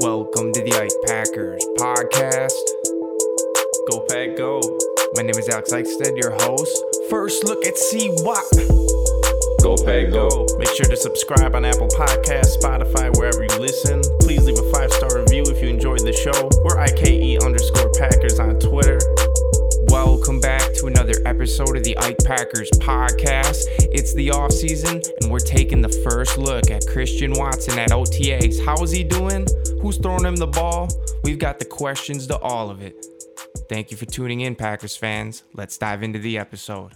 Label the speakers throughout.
Speaker 1: Welcome to the Ike Packers podcast.
Speaker 2: Go Pack Go.
Speaker 1: My name is Alex Eichstead, your host. First look at CWAP.
Speaker 2: Go Pack Go.
Speaker 3: Make sure to subscribe on Apple Podcasts, Spotify, wherever you listen. Please leave a five star review if you enjoyed the show. We're IKE underscore Packers on Twitter.
Speaker 1: Welcome back to another episode of the Ike Packers podcast. It's the off season, and we're taking the first look at Christian Watson at OTAs. How is he doing? Who's throwing him the ball? We've got the questions to all of it. Thank you for tuning in, Packers fans. Let's dive into the episode.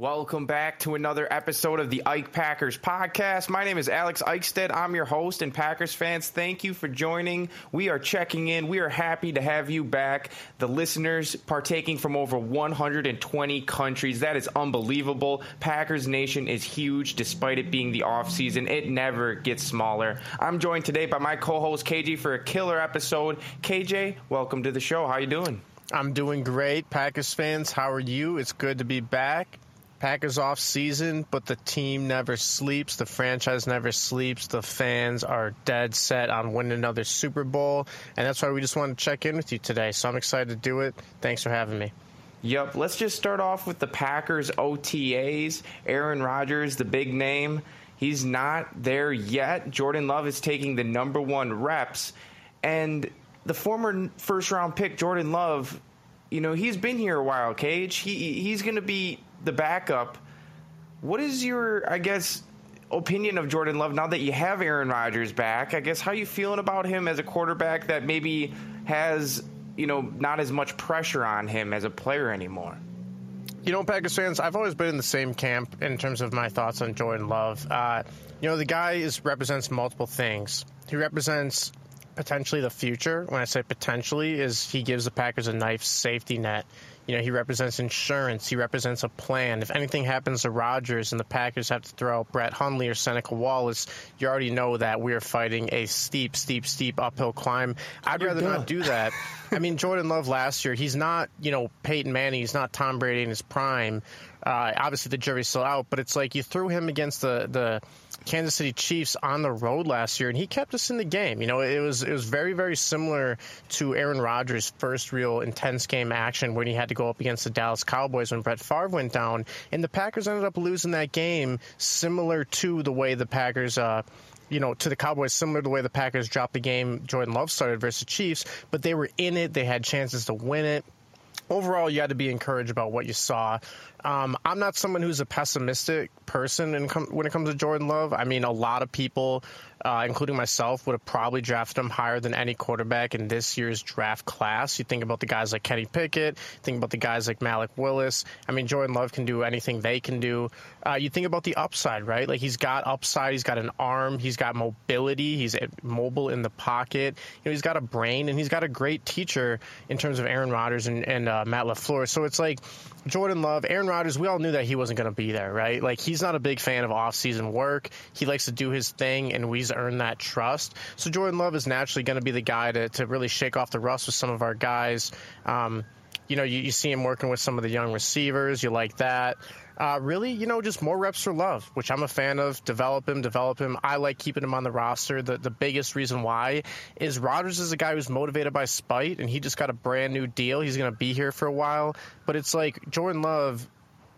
Speaker 1: Welcome back to another episode of the Ike Packers podcast. My name is Alex Eichstead. I'm your host, and Packers fans, thank you for joining. We are checking in. We are happy to have you back. The listeners partaking from over 120 countries. That is unbelievable. Packers Nation is huge despite it being the off season. It never gets smaller. I'm joined today by my co-host KJ for a killer episode. KJ, welcome to the show. How are you doing?
Speaker 4: I'm doing great. Packers fans, how are you? It's good to be back. Packers off season, but the team never sleeps. The franchise never sleeps. The fans are dead set on winning another Super Bowl. And that's why we just wanted to check in with you today. So I'm excited to do it. Thanks for having me.
Speaker 1: Yep. Let's just start off with the Packers OTAs. Aaron Rodgers, the big name. He's not there yet. Jordan Love is taking the number one reps. And the former first round pick, Jordan Love, you know, he's been here a while, Cage. He he's gonna be the backup. What is your, I guess, opinion of Jordan Love now that you have Aaron Rodgers back? I guess how you feeling about him as a quarterback that maybe has, you know, not as much pressure on him as a player anymore?
Speaker 4: You know, Packers fans, I've always been in the same camp in terms of my thoughts on Jordan Love. Uh, you know, the guy is represents multiple things. He represents potentially the future. When I say potentially, is he gives the Packers a nice safety net. You know, he represents insurance. He represents a plan. If anything happens to Rodgers and the Packers have to throw out Brett Hundley or Seneca Wallace, you already know that we're fighting a steep, steep, steep uphill climb. I'd rather not do that. I mean, Jordan Love last year, he's not, you know, Peyton Manning. He's not Tom Brady in his prime. Uh, obviously, the jury's still out, but it's like you threw him against the the Kansas City Chiefs on the road last year, and he kept us in the game. You know, it was it was very very similar to Aaron Rodgers' first real intense game action when he had to go up against the Dallas Cowboys when Brett Favre went down, and the Packers ended up losing that game, similar to the way the Packers. Uh, you know, to the Cowboys, similar to the way the Packers dropped the game Jordan Love started versus Chiefs, but they were in it. They had chances to win it overall, you had to be encouraged about what you saw. Um, I'm not someone who's a pessimistic person in com- when it comes to Jordan Love. I mean, a lot of people, uh, including myself, would have probably drafted him higher than any quarterback in this year's draft class. You think about the guys like Kenny Pickett, think about the guys like Malik Willis. I mean, Jordan Love can do anything they can do. Uh, you think about the upside, right? Like he's got upside, he's got an arm, he's got mobility, he's mobile in the pocket. You know, he's got a brain, and he's got a great teacher in terms of Aaron Rodgers and, and uh, Matt LaFleur. So it's like Jordan Love, Aaron Rodgers, we all knew that he wasn't going to be there, right? Like he's not a big fan of off-season work. He likes to do his thing, and we've earned that trust. So Jordan Love is naturally going to be the guy to, to really shake off the rust with some of our guys. Um, you know, you, you see him working with some of the young receivers. You like that. Uh, really, you know, just more reps for love, which I'm a fan of. Develop him, develop him. I like keeping him on the roster. The the biggest reason why is Rodgers is a guy who's motivated by spite, and he just got a brand new deal. He's going to be here for a while. But it's like Jordan Love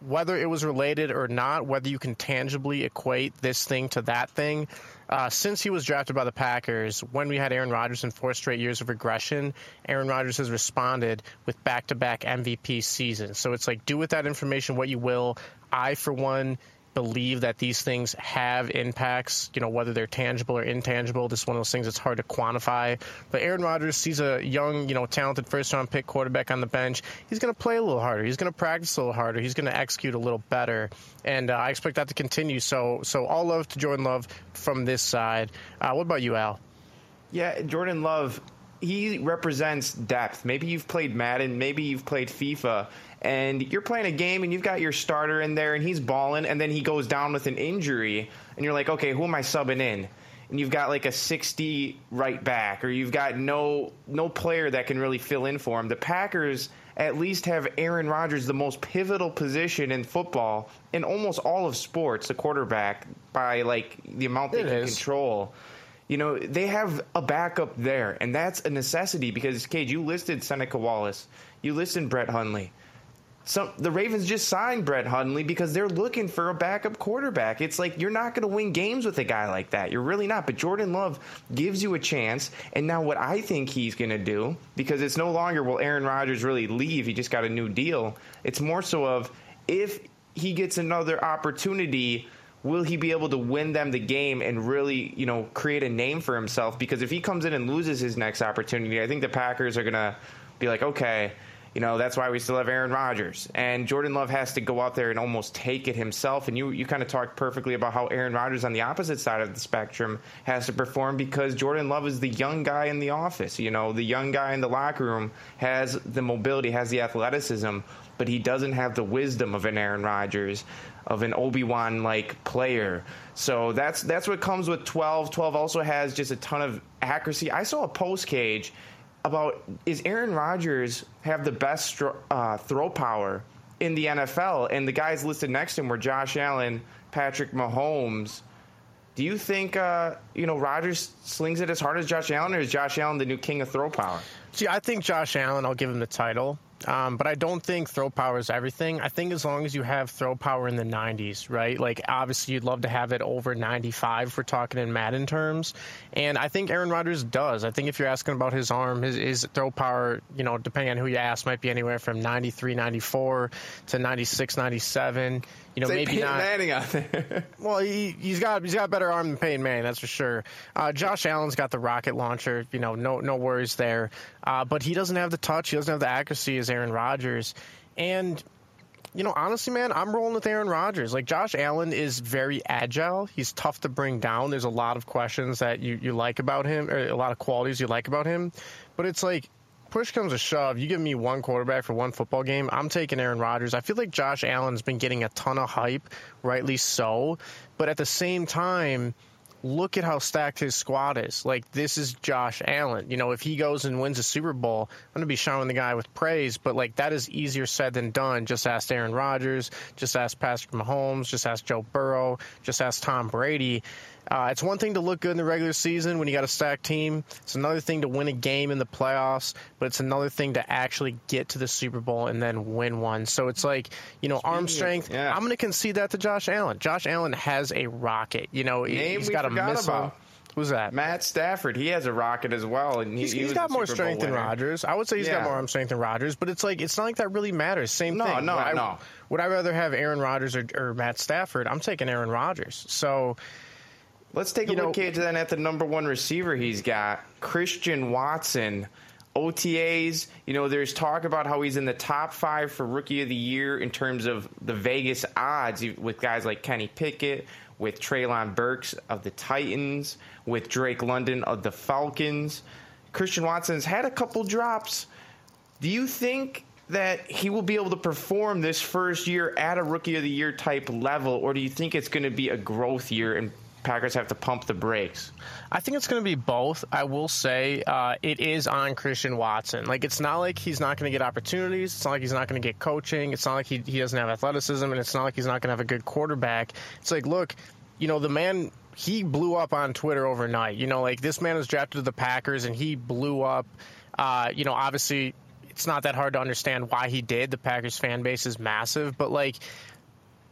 Speaker 4: whether it was related or not, whether you can tangibly equate this thing to that thing, uh, since he was drafted by the Packers, when we had Aaron Rodgers in four straight years of regression, Aaron Rodgers has responded with back to back MVP seasons. So it's like, do with that information what you will. I, for one, believe that these things have impacts, you know, whether they're tangible or intangible. This is one of those things that's hard to quantify. But Aaron Rodgers sees a young, you know, talented first round pick quarterback on the bench. He's going to play a little harder. He's going to practice a little harder. He's going to execute a little better. And uh, I expect that to continue. So, so all love to Jordan Love from this side. Uh, what about you, Al?
Speaker 1: Yeah, Jordan Love, he represents depth. Maybe you've played Madden, maybe you've played FIFA and you're playing a game and you've got your starter in there and he's balling and then he goes down with an injury and you're like, okay, who am I subbing in? And you've got like a 60 right back or you've got no no player that can really fill in for him. The Packers at least have Aaron Rodgers, the most pivotal position in football in almost all of sports, the quarterback by like the amount they
Speaker 4: It
Speaker 1: can
Speaker 4: is.
Speaker 1: control. You know, they have a backup there, and that's a necessity because, Cage, you listed Seneca Wallace, you listed Brett Hundley. So the Ravens just signed Brett Hundley because they're looking for a backup quarterback. It's like you're not going to win games with a guy like that. You're really not. But Jordan Love gives you a chance. And now what I think he's going to do, because it's no longer will Aaron Rodgers really leave? He just got a new deal. It's more so of if he gets another opportunity will he be able to win them the game and really, you know, create a name for himself? Because if he comes in and loses his next opportunity, I think the Packers are going to be like, okay, you know, that's why we still have Aaron Rodgers. And Jordan Love has to go out there and almost take it himself. And you, you kind of talked perfectly about how Aaron Rodgers on the opposite side of the spectrum has to perform because Jordan Love is the young guy in the office. You know, the young guy in the locker room has the mobility, has the athleticism, but he doesn't have the wisdom of an Aaron Rodgers of an Obi-Wan like player. So that's that's what comes with 12. 12 also has just a ton of accuracy. I saw a post cage about is Aaron Rodgers have the best uh, throw power in the NFL? And the guys listed next to him were Josh Allen, Patrick Mahomes. Do you think uh, you know Rodgers slings it as hard as Josh Allen, or is Josh Allen the new king of throw power?
Speaker 4: See, I think Josh Allen. I'll give him the title. Um, but I don't think throw power is everything. I think as long as you have throw power in the 90s, right? Like, obviously, you'd love to have it over 95 if we're talking in Madden terms. And I think Aaron Rodgers does. I think if you're asking about his arm, his, his throw power, you know, depending on who you ask, might be anywhere from 93, 94 to 96, 97. You know,
Speaker 1: Say
Speaker 4: maybe
Speaker 1: Peyton
Speaker 4: not.
Speaker 1: Manning out there.
Speaker 4: well, he, he's got he's got a better arm than Peyton Manning, that's for sure. Uh, Josh Allen's got the rocket launcher. You know, no no worries there. Uh, but he doesn't have the touch. He doesn't have the accuracy as Aaron Rodgers. And you know, honestly, man, I'm rolling with Aaron Rodgers. Like Josh Allen is very agile. He's tough to bring down. There's a lot of questions that you, you like about him, or a lot of qualities you like about him. But it's like push comes to shove, you give me one quarterback for one football game, I'm taking Aaron Rodgers. I feel like Josh Allen's been getting a ton of hype, rightly so. But at the same time, look at how stacked his squad is. Like this is Josh Allen. You know, if he goes and wins a Super Bowl, I'm gonna be showering the guy with praise. But like that is easier said than done. Just ask Aaron Rodgers. Just ask Patrick Mahomes. Just ask Joe Burrow. Just ask Tom Brady. Uh, it's one thing to look good in the regular season when you got a stacked team. It's another thing to win a game in the playoffs, but it's another thing to actually get to the Super Bowl and then win one. So it's like, you know, arm strength.
Speaker 1: yeah.
Speaker 4: I'm going to concede that to Josh Allen. Josh Allen has a rocket. You know,
Speaker 1: Name
Speaker 4: he's got a missile.
Speaker 1: about.
Speaker 4: Who's that?
Speaker 1: Matt Stafford, he has a rocket as well, and he,
Speaker 4: He's, he's
Speaker 1: was
Speaker 4: got more
Speaker 1: Super
Speaker 4: strength than. Rodgers. I would say he's got more arm strength than Rodgers, but it's like it's not like that really matters. Same
Speaker 1: No,
Speaker 4: thing.
Speaker 1: no,
Speaker 4: would I,
Speaker 1: no.
Speaker 4: Would I rather have Aaron Rodgers or, or Matt Stafford? I'm taking Aaron Rodgers. So
Speaker 1: Let's take a
Speaker 4: know-
Speaker 1: look at then at the number one receiver he's got, Christian Watson. OTAs, you know, there's talk about how he's in the top five for rookie of the year in terms of the Vegas odds with guys like Kenny Pickett, with Treylon Burks of the Titans, with Drake London of the Falcons. Christian Watson's had a couple drops. Do you think that he will be able to perform this first year at a rookie of the year type level, or do you think it's going to be a growth year and Packers have to pump the brakes?
Speaker 4: I think it's going to be both. I will say uh, it is on Christian Watson. Like it's not like he's not going to get opportunities. It's not like he's not going to get coaching. It's not like he he doesn't have athleticism, and it's not like he's not going to have a good quarterback. It's like, look, you know, the man he blew up on Twitter overnight. You know, like this man was drafted to the Packers, and he blew up. Uh, you know, obviously. It's not that hard to understand why he did. The Packers fan base is massive, but like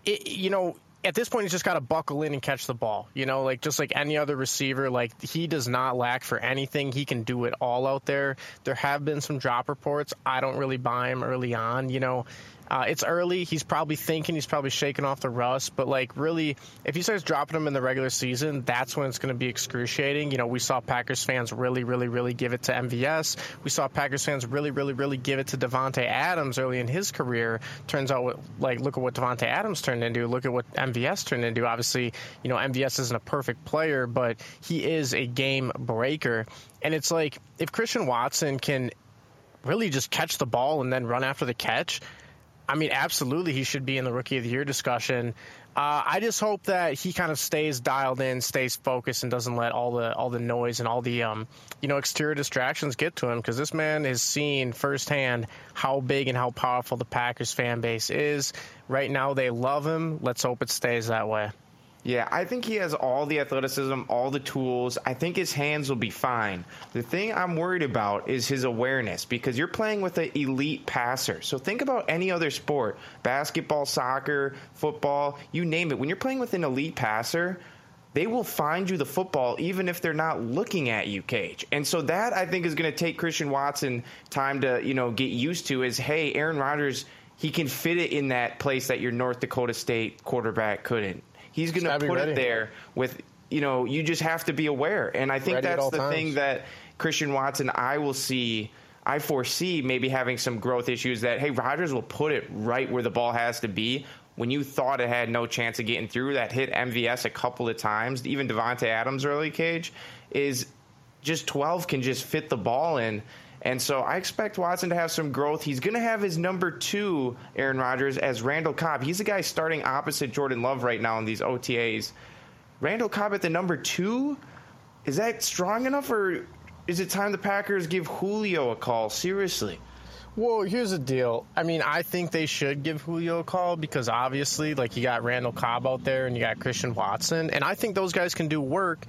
Speaker 4: it, you know, at this point, he's just got to buckle in and catch the ball. You know, like just like any other receiver, like he does not lack for anything. He can do it all out there. There have been some drop reports. I don't really buy him early on. You know, uh, it's early. He's probably thinking. He's probably shaking off the rust. But like, really, if he starts dropping him in the regular season, that's when it's going to be excruciating. You know, we saw Packers fans really, really, really give it to MVS. We saw Packers fans really, really, really give it to Davante Adams early in his career. Turns out, like, look at what Davante Adams turned into. Look at what MVS turned into. Obviously, you know, MVS isn't a perfect player, but he is a game breaker. And it's like if Christian Watson can really just catch the ball and then run after the catch. I mean, absolutely, he should be in the Rookie of the Year discussion. Uh, I just hope that he kind of stays dialed in, stays focused, and doesn't let all the all the noise and all the um, you know exterior distractions get to him. Because this man has seen firsthand how big and how powerful the Packers fan base is. Right now, they love him. Let's hope it stays that way.
Speaker 1: Yeah, I think he has all the athleticism, all the tools. I think his hands will be fine. The thing I'm worried about is his awareness because you're playing with an elite passer. So think about any other sport basketball, soccer, football, you name it. When you're playing with an elite passer, they will find you the football even if they're not looking at you, Cage. And so that I think is going to take Christian Watson time to, you know, get used to is hey, Aaron Rodgers, he can fit it in that place that your North Dakota State quarterback couldn't. He's going to put
Speaker 4: ready.
Speaker 1: it there with, you know, you just have to be aware. And I think
Speaker 4: Ready
Speaker 1: that's the
Speaker 4: times.
Speaker 1: thing that Christian Watson, I will see. I foresee maybe having some growth issues that, hey, Rodgers will put it right where the ball has to be. When you thought it had no chance of getting through, that hit MVS a couple of times, even Davante Adams early cage, is just 12 can just fit the ball in. And so I expect Watson to have some growth. He's going to have his number two, Aaron Rodgers, as Randall Cobb. He's the guy starting opposite Jordan Love right now in these OTAs. Randall Cobb at the number two, is that strong enough, or is it time the Packers give Julio a call? Seriously.
Speaker 4: Well, here's the deal. I mean, I think they should give Julio a call because obviously, like, you got Randall Cobb out there and you got Christian Watson, and I think those guys can do work.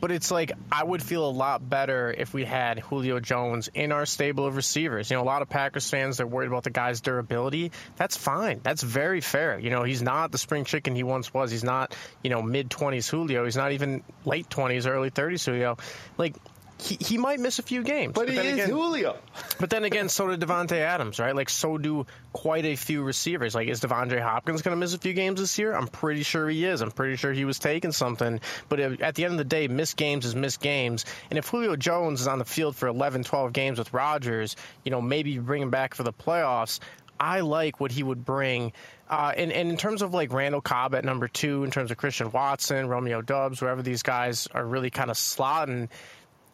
Speaker 4: But it's like I would feel a lot better if we had Julio Jones in our stable of receivers. You know, a lot of Packers fans they're worried about the guy's durability. That's fine. That's very fair. You know, he's not the spring chicken he once was. He's not, you know, mid twenties Julio. He's not even late twenties, early thirties Julio. Like he, he might miss a few games.
Speaker 1: But he
Speaker 4: then
Speaker 1: is
Speaker 4: again-
Speaker 1: Julio.
Speaker 4: but then again, so did Davante Adams, right? Like, so do quite a few receivers. Like, is Devondre Hopkins going to miss a few games this year? I'm pretty sure he is. I'm pretty sure he was taking something. But if, at the end of the day, missed games is missed games. And if Julio Jones is on the field for 11, 12 games with Rodgers, you know, maybe you bring him back for the playoffs. I like what he would bring. Uh, and, and in terms of like Randall Cobb at number two, in terms of Christian Watson, Romeo Doubs, wherever these guys are really kind of slotting,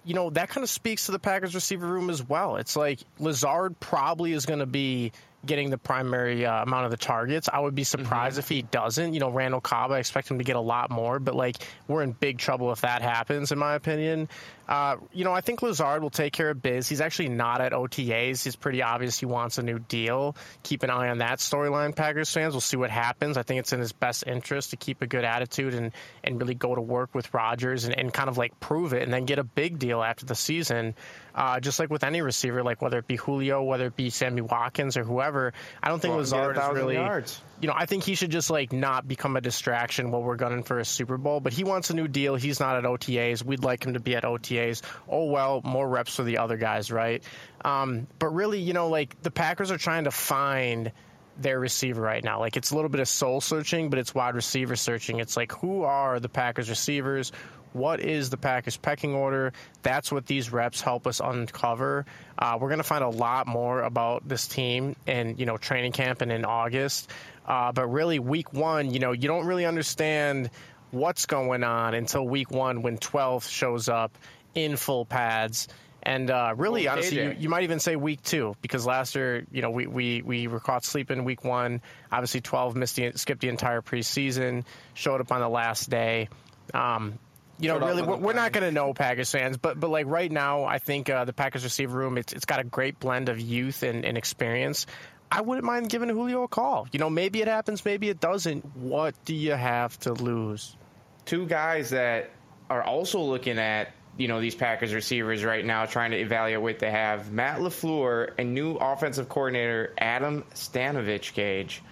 Speaker 4: you know, that kind of speaks to the Packers receiver room as well. It's like Lazard probably is going to be getting the primary uh, amount of the targets. I would be surprised if he doesn't. You know, Randall Cobb, I expect him to get a lot more, but like we're in big trouble if that happens, in my opinion. Uh, you know, I think Lazard will take care of biz. He's actually not at OTAs. He's pretty obvious he wants a new deal. Keep an eye on that storyline, Packers fans. We'll see what happens. I think it's in his best interest to keep a good attitude and, and really go to work with Rodgers and, and kind of like prove it and then get a big deal after the season. Uh, just like with any receiver, like whether it be Julio, whether it be Sammy Watkins or whoever, I don't think
Speaker 1: Well, get a
Speaker 4: Lazard is really.
Speaker 1: yards.
Speaker 4: You know, I think he should just like not become a distraction while we're gunning for a Super Bowl. But he wants a new deal. He's not at OTAs. We'd like him to be at OTAs. Oh well, more reps for the other guys, right? Um, but really, you know, like the Packers are trying to find their receiver right now. Like it's a little bit of soul searching, but it's wide receiver searching. It's like who are the Packers receivers? What is the Packers pecking order? That's what these reps help us uncover. Uh, we're going to find a lot more about this team in you know training camp and in August. Uh, but really, week one, you know, you don't really understand what's going on until week one when 12 shows up in full pads. And uh, really,
Speaker 1: Well,
Speaker 4: honestly, you, you might even say week two because last year, you know, we, we, we were caught sleeping week one. Obviously, 12 missed the, skipped the entire preseason, showed up on the last day. Um, you know, really, we're, we're not going to know Packers fans, but but like right now, I think uh, the Packers receiver room it's it's got a great blend of youth and, and experience. I wouldn't mind giving Julio a call. You know, maybe it happens, maybe it doesn't. What do you have to lose?
Speaker 1: two guys that are also looking at you know these Packers receivers right now, trying to evaluate what they have. Matt Lafleur and new offensive coordinator Adam Stenavich. Gage.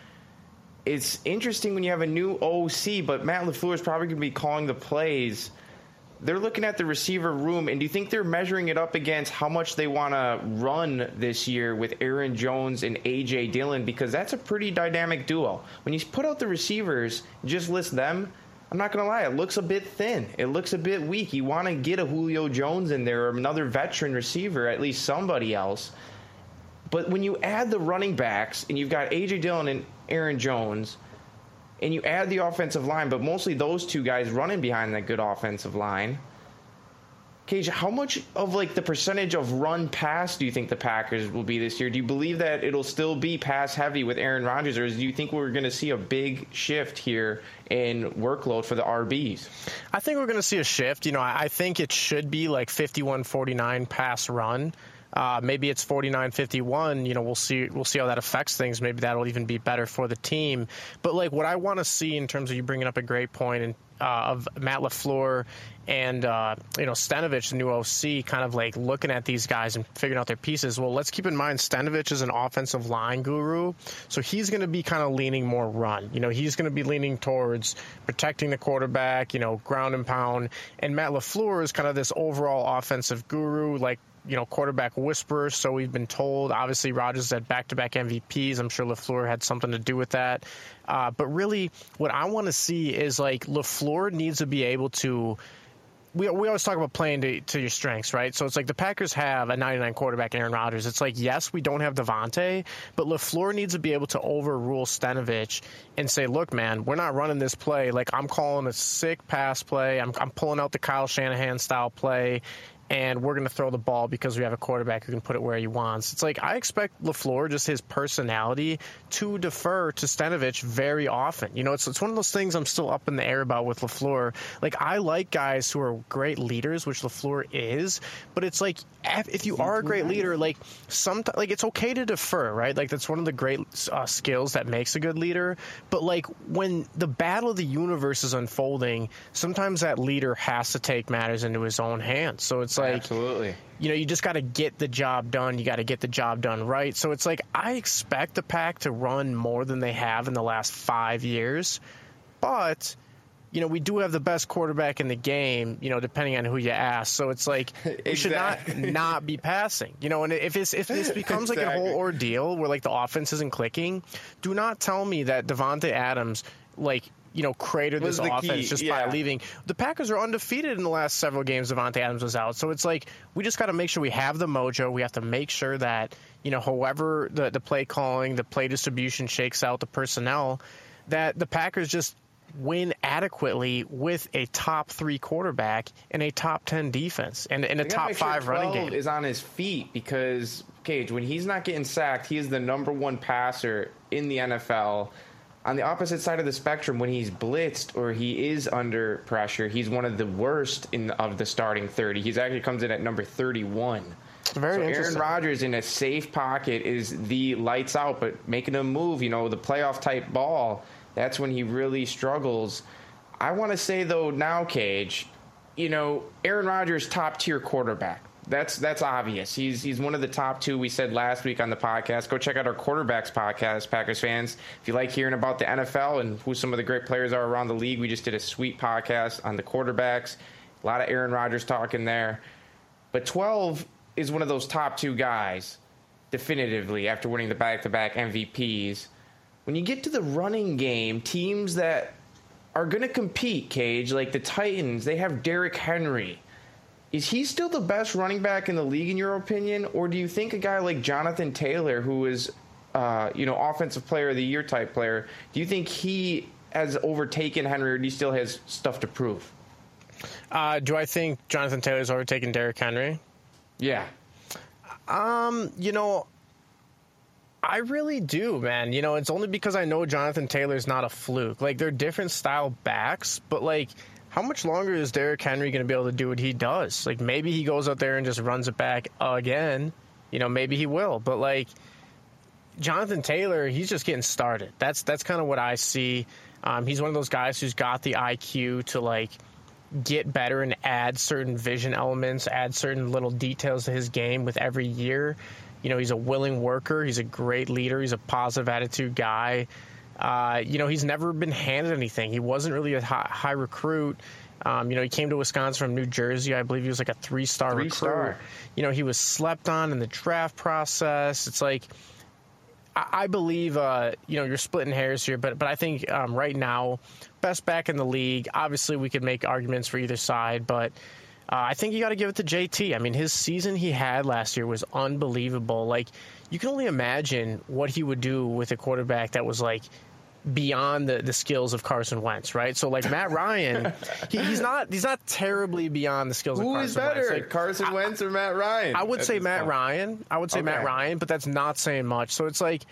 Speaker 1: It's interesting when you have a new OC, but Matt Lafleur is probably going to be calling the plays. They're looking at the receiver room, and do you think they're measuring it up against how much they want to run this year with Aaron Jones and AJ Dillon? Because that's a pretty dynamic duo. When you put out the receivers, just list them. I'm not going to lie, it looks a bit thin. It looks a bit weak. You want to get a Julio Jones in there or another veteran receiver, at least somebody else. But when you add the running backs and you've got AJ Dillon and Aaron Jones, and you add the offensive line, but mostly those two guys running behind that good offensive line. Cage, how much of like the percentage of run pass do you think the Packers will be this year? Do you believe that it'll still be pass heavy with Aaron Rodgers, or do you think we're going to see a big shift here in workload for the RBs?
Speaker 4: I think we're going to see a shift. You know, I think it should be like 51 49 pass run. Uh, maybe it's 49-51. You know, we'll see. We'll see how that affects things. Maybe that'll even be better for the team. But like, what I want to see in terms of you bringing up a great point in uh, of Matt LaFleur and uh, you know Stenavich, the new OC, kind of like looking at these guys and figuring out their pieces. Well, let's keep in mind Stenavich is an offensive line guru, so he's going to be kind of leaning more run. You know, he's going to be leaning towards protecting the quarterback, you know, ground and pound. And Matt LaFleur is kind of this overall offensive guru, like you know, quarterback whisperer. So we've been told. Obviously, Rodgers had back-to-back MVPs. I'm sure LaFleur had something to do with that. Uh, but really, what I want to see is like LaFleur needs to be able to we, we always talk about playing to, to your strengths, right? So it's like the Packers have a 99 quarterback, Aaron Rodgers. It's like, yes, we don't have Davante, but LaFleur needs to be able to overrule Stenavich and say, look, man, we're not running this play. Like, I'm calling a sick pass play. I'm, I'm pulling out the Kyle Shanahan style play and we're going to throw the ball because we have a quarterback who can put it where he wants. It's like I expect LaFleur, just his personality, to defer to Stenavich very often. You know, it's, it's one of those things I'm still up in the air about with LaFleur. Like, I like guys who are great leaders, which LaFleur is, but it's like if you are a great leader, like, sometimes, like, it's okay to defer, right? Like, that's one of the great uh, skills that makes a good leader. But, like, when the battle of the universe is unfolding, sometimes that leader has to take matters into his own hands. So it's like
Speaker 1: absolutely.
Speaker 4: You know, you just got to get the job done. You got to get the job done right. So it's like I expect the pack to run more than they have in the last five years, but you know, we do have the best quarterback in the game, you know, depending on who you ask. So it's like we should not not be passing. You know, and if this if this becomes exactly. like a whole ordeal where like the offense isn't clicking, do not tell me that Davante Adams like you know, cratered this offense key. just yeah. by leaving. The Packers are undefeated in the last several games. Davante Adams was out, so it's like we just got to make sure we have the mojo. We have to make sure that you know, however the the play calling, the play distribution shakes out, the personnel, that the Packers just win adequately with a top three quarterback and a top ten defense and, and a top five
Speaker 1: sure
Speaker 4: running game.
Speaker 1: Is on his feet because Cage, when he's not getting sacked, he is the number one passer in the NFL on the opposite side of the spectrum, when he's blitzed or he is under pressure, he's one of the worst in of the starting 30. He's actually comes in at number 31.
Speaker 4: Very so
Speaker 1: Aaron Rodgers in a safe pocket is the lights out, but making a move, you know, the playoff type ball, that's when he really struggles. I want to say though now, Cage, you know, Aaron Rodgers top tier quarterback. That's that's obvious. He's he's one of the top two. We said last week on the podcast. Go check out our quarterbacks podcast, Packers fans. If you like hearing about the NFL and who some of the great players are around the league, we just did a sweet podcast on the quarterbacks. A lot of Aaron Rodgers talking there. But 12 is one of those top two guys, definitively, after winning the back to back MVPs. When you get to the running game, teams that are going to compete, Cage, like the Titans, they have Derrick Henry is he still the best running back in the league in your opinion, or do you think a guy like Jonathan Taylor, who is, uh, you know, offensive player of the year type player, do you think he has overtaken Henry, or do he still has stuff to prove?
Speaker 4: Uh, do I think Jonathan Taylor's overtaken Derrick Henry?
Speaker 1: Yeah.
Speaker 4: Um, you know, I really do, man. You know, it's only because I know Jonathan Taylor's not a fluke. Like they're different style backs, but like how much longer is Derrick Henry going to be able to do what he does? Like maybe he goes out there and just runs it back again. You know, maybe he will. But like Jonathan Taylor, he's just getting started. That's that's kind of what I see. Um, he's one of those guys who's got the IQ to like get better and add certain vision elements, add certain little details to his game with every year. You know, he's a willing worker. He's a great leader. He's a positive attitude guy. Uh, you know, he's never been handed anything. He wasn't really a high, high recruit. Um, you know, he came to Wisconsin from New Jersey. I believe he was like a three star recruit. Star. You know, he was slept on in the draft process. It's like, I, I believe, uh, you know, you're splitting hairs here, but but I think um, right now, best back in the league. Obviously, we could make arguments for either side, but. Uh, I think you got to give it to JT. I mean, his season he had last year was unbelievable. Like, you can only imagine what he would do with a quarterback that was like beyond the, the skills of Carson Wentz, right? So like Matt Ryan, he, he's not he's not terribly beyond the skills
Speaker 1: Who
Speaker 4: of
Speaker 1: Carson Wentz.
Speaker 4: Who
Speaker 1: is better, like, Carson Wentz or Matt Ryan?
Speaker 4: I would say Matt Ryan. I would say okay. Matt Ryan, but that's not saying much. So it's like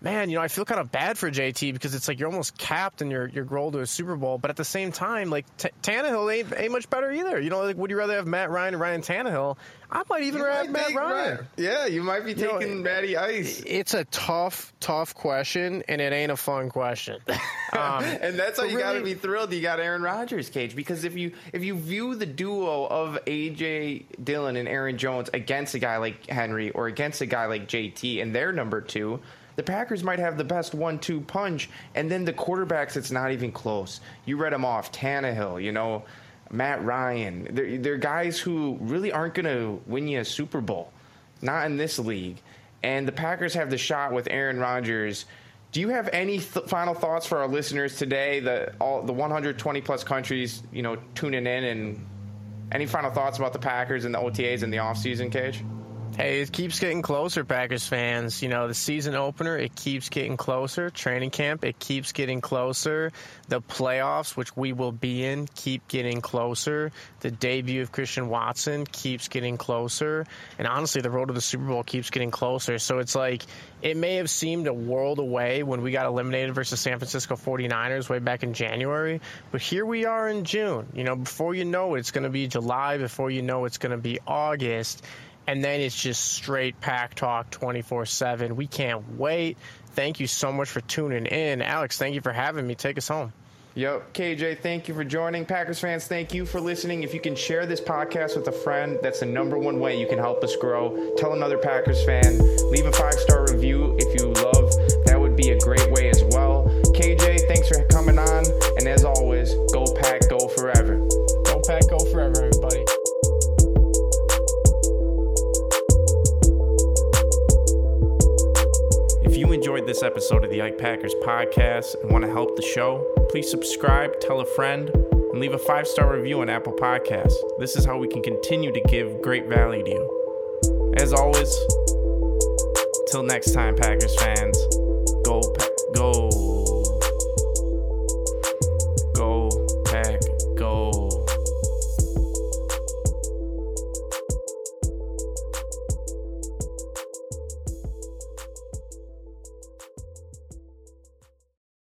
Speaker 4: man, you know, I feel kind of bad for JT because it's like you're almost capped in your your goal to a Super Bowl, but at the same time, like T- Tannehill ain't, ain't much better either. You know, like would you rather have Matt Ryan or Ryan Tannehill? I might even rather have Matt Ryan. Ryan.
Speaker 1: Yeah, you might be
Speaker 4: You know,
Speaker 1: taking Matty Ice.
Speaker 4: It's a tough, tough question, and it ain't a fun question. Um,
Speaker 1: and that's why you got to be thrilled you got Aaron Rodgers, Cage. Because if you if you view the duo of AJ Dillon and Aaron Jones against a guy like Henry or against a guy like JT and they're number two, the Packers might have the best one-two punch. And then the quarterbacks, it's not even close. You read them off: Tannehill, you know, Matt Ryan. They're, they're guys who really aren't going to win you a Super Bowl, not in this league. And the Packers have the shot with Aaron Rodgers. Do you have any th- final thoughts for our listeners today? The all the 120 plus countries, you know, tuning in, and any final thoughts about the Packers and the OTAs and the offseason, Cage? Mm.
Speaker 4: Hey, it keeps getting closer, Packers fans. You know, the season opener, it keeps getting closer. Training camp, it keeps getting closer. The playoffs, which we will be in, keep getting closer. The debut of Christian Watson keeps getting closer. And honestly, the road to the Super Bowl keeps getting closer. So it's like, it may have seemed a world away when we got eliminated versus San Francisco 49ers way back in January. But here we are in June. You know, before you know it, it's going to be July. Before you know it, it's going to be August and then it's just straight pack talk 24 7 we can't wait thank you so much for tuning in alex thank you for having me take us home
Speaker 1: Yep, KJ, thank you for joining. Packers fans, thank you for listening. If you can share this podcast with a friend, that's the number one way you can help us grow. Tell another Packers fan, leave a five star review if you love. That would be a great way as well. KJ, thanks for coming on. And as always,
Speaker 3: this episode of the Ike Packers podcast and want to help the show, please subscribe, tell a friend, and leave a five star review on Apple Podcasts. This is how we can continue to give great value to you. As always, till next time, Packers fans.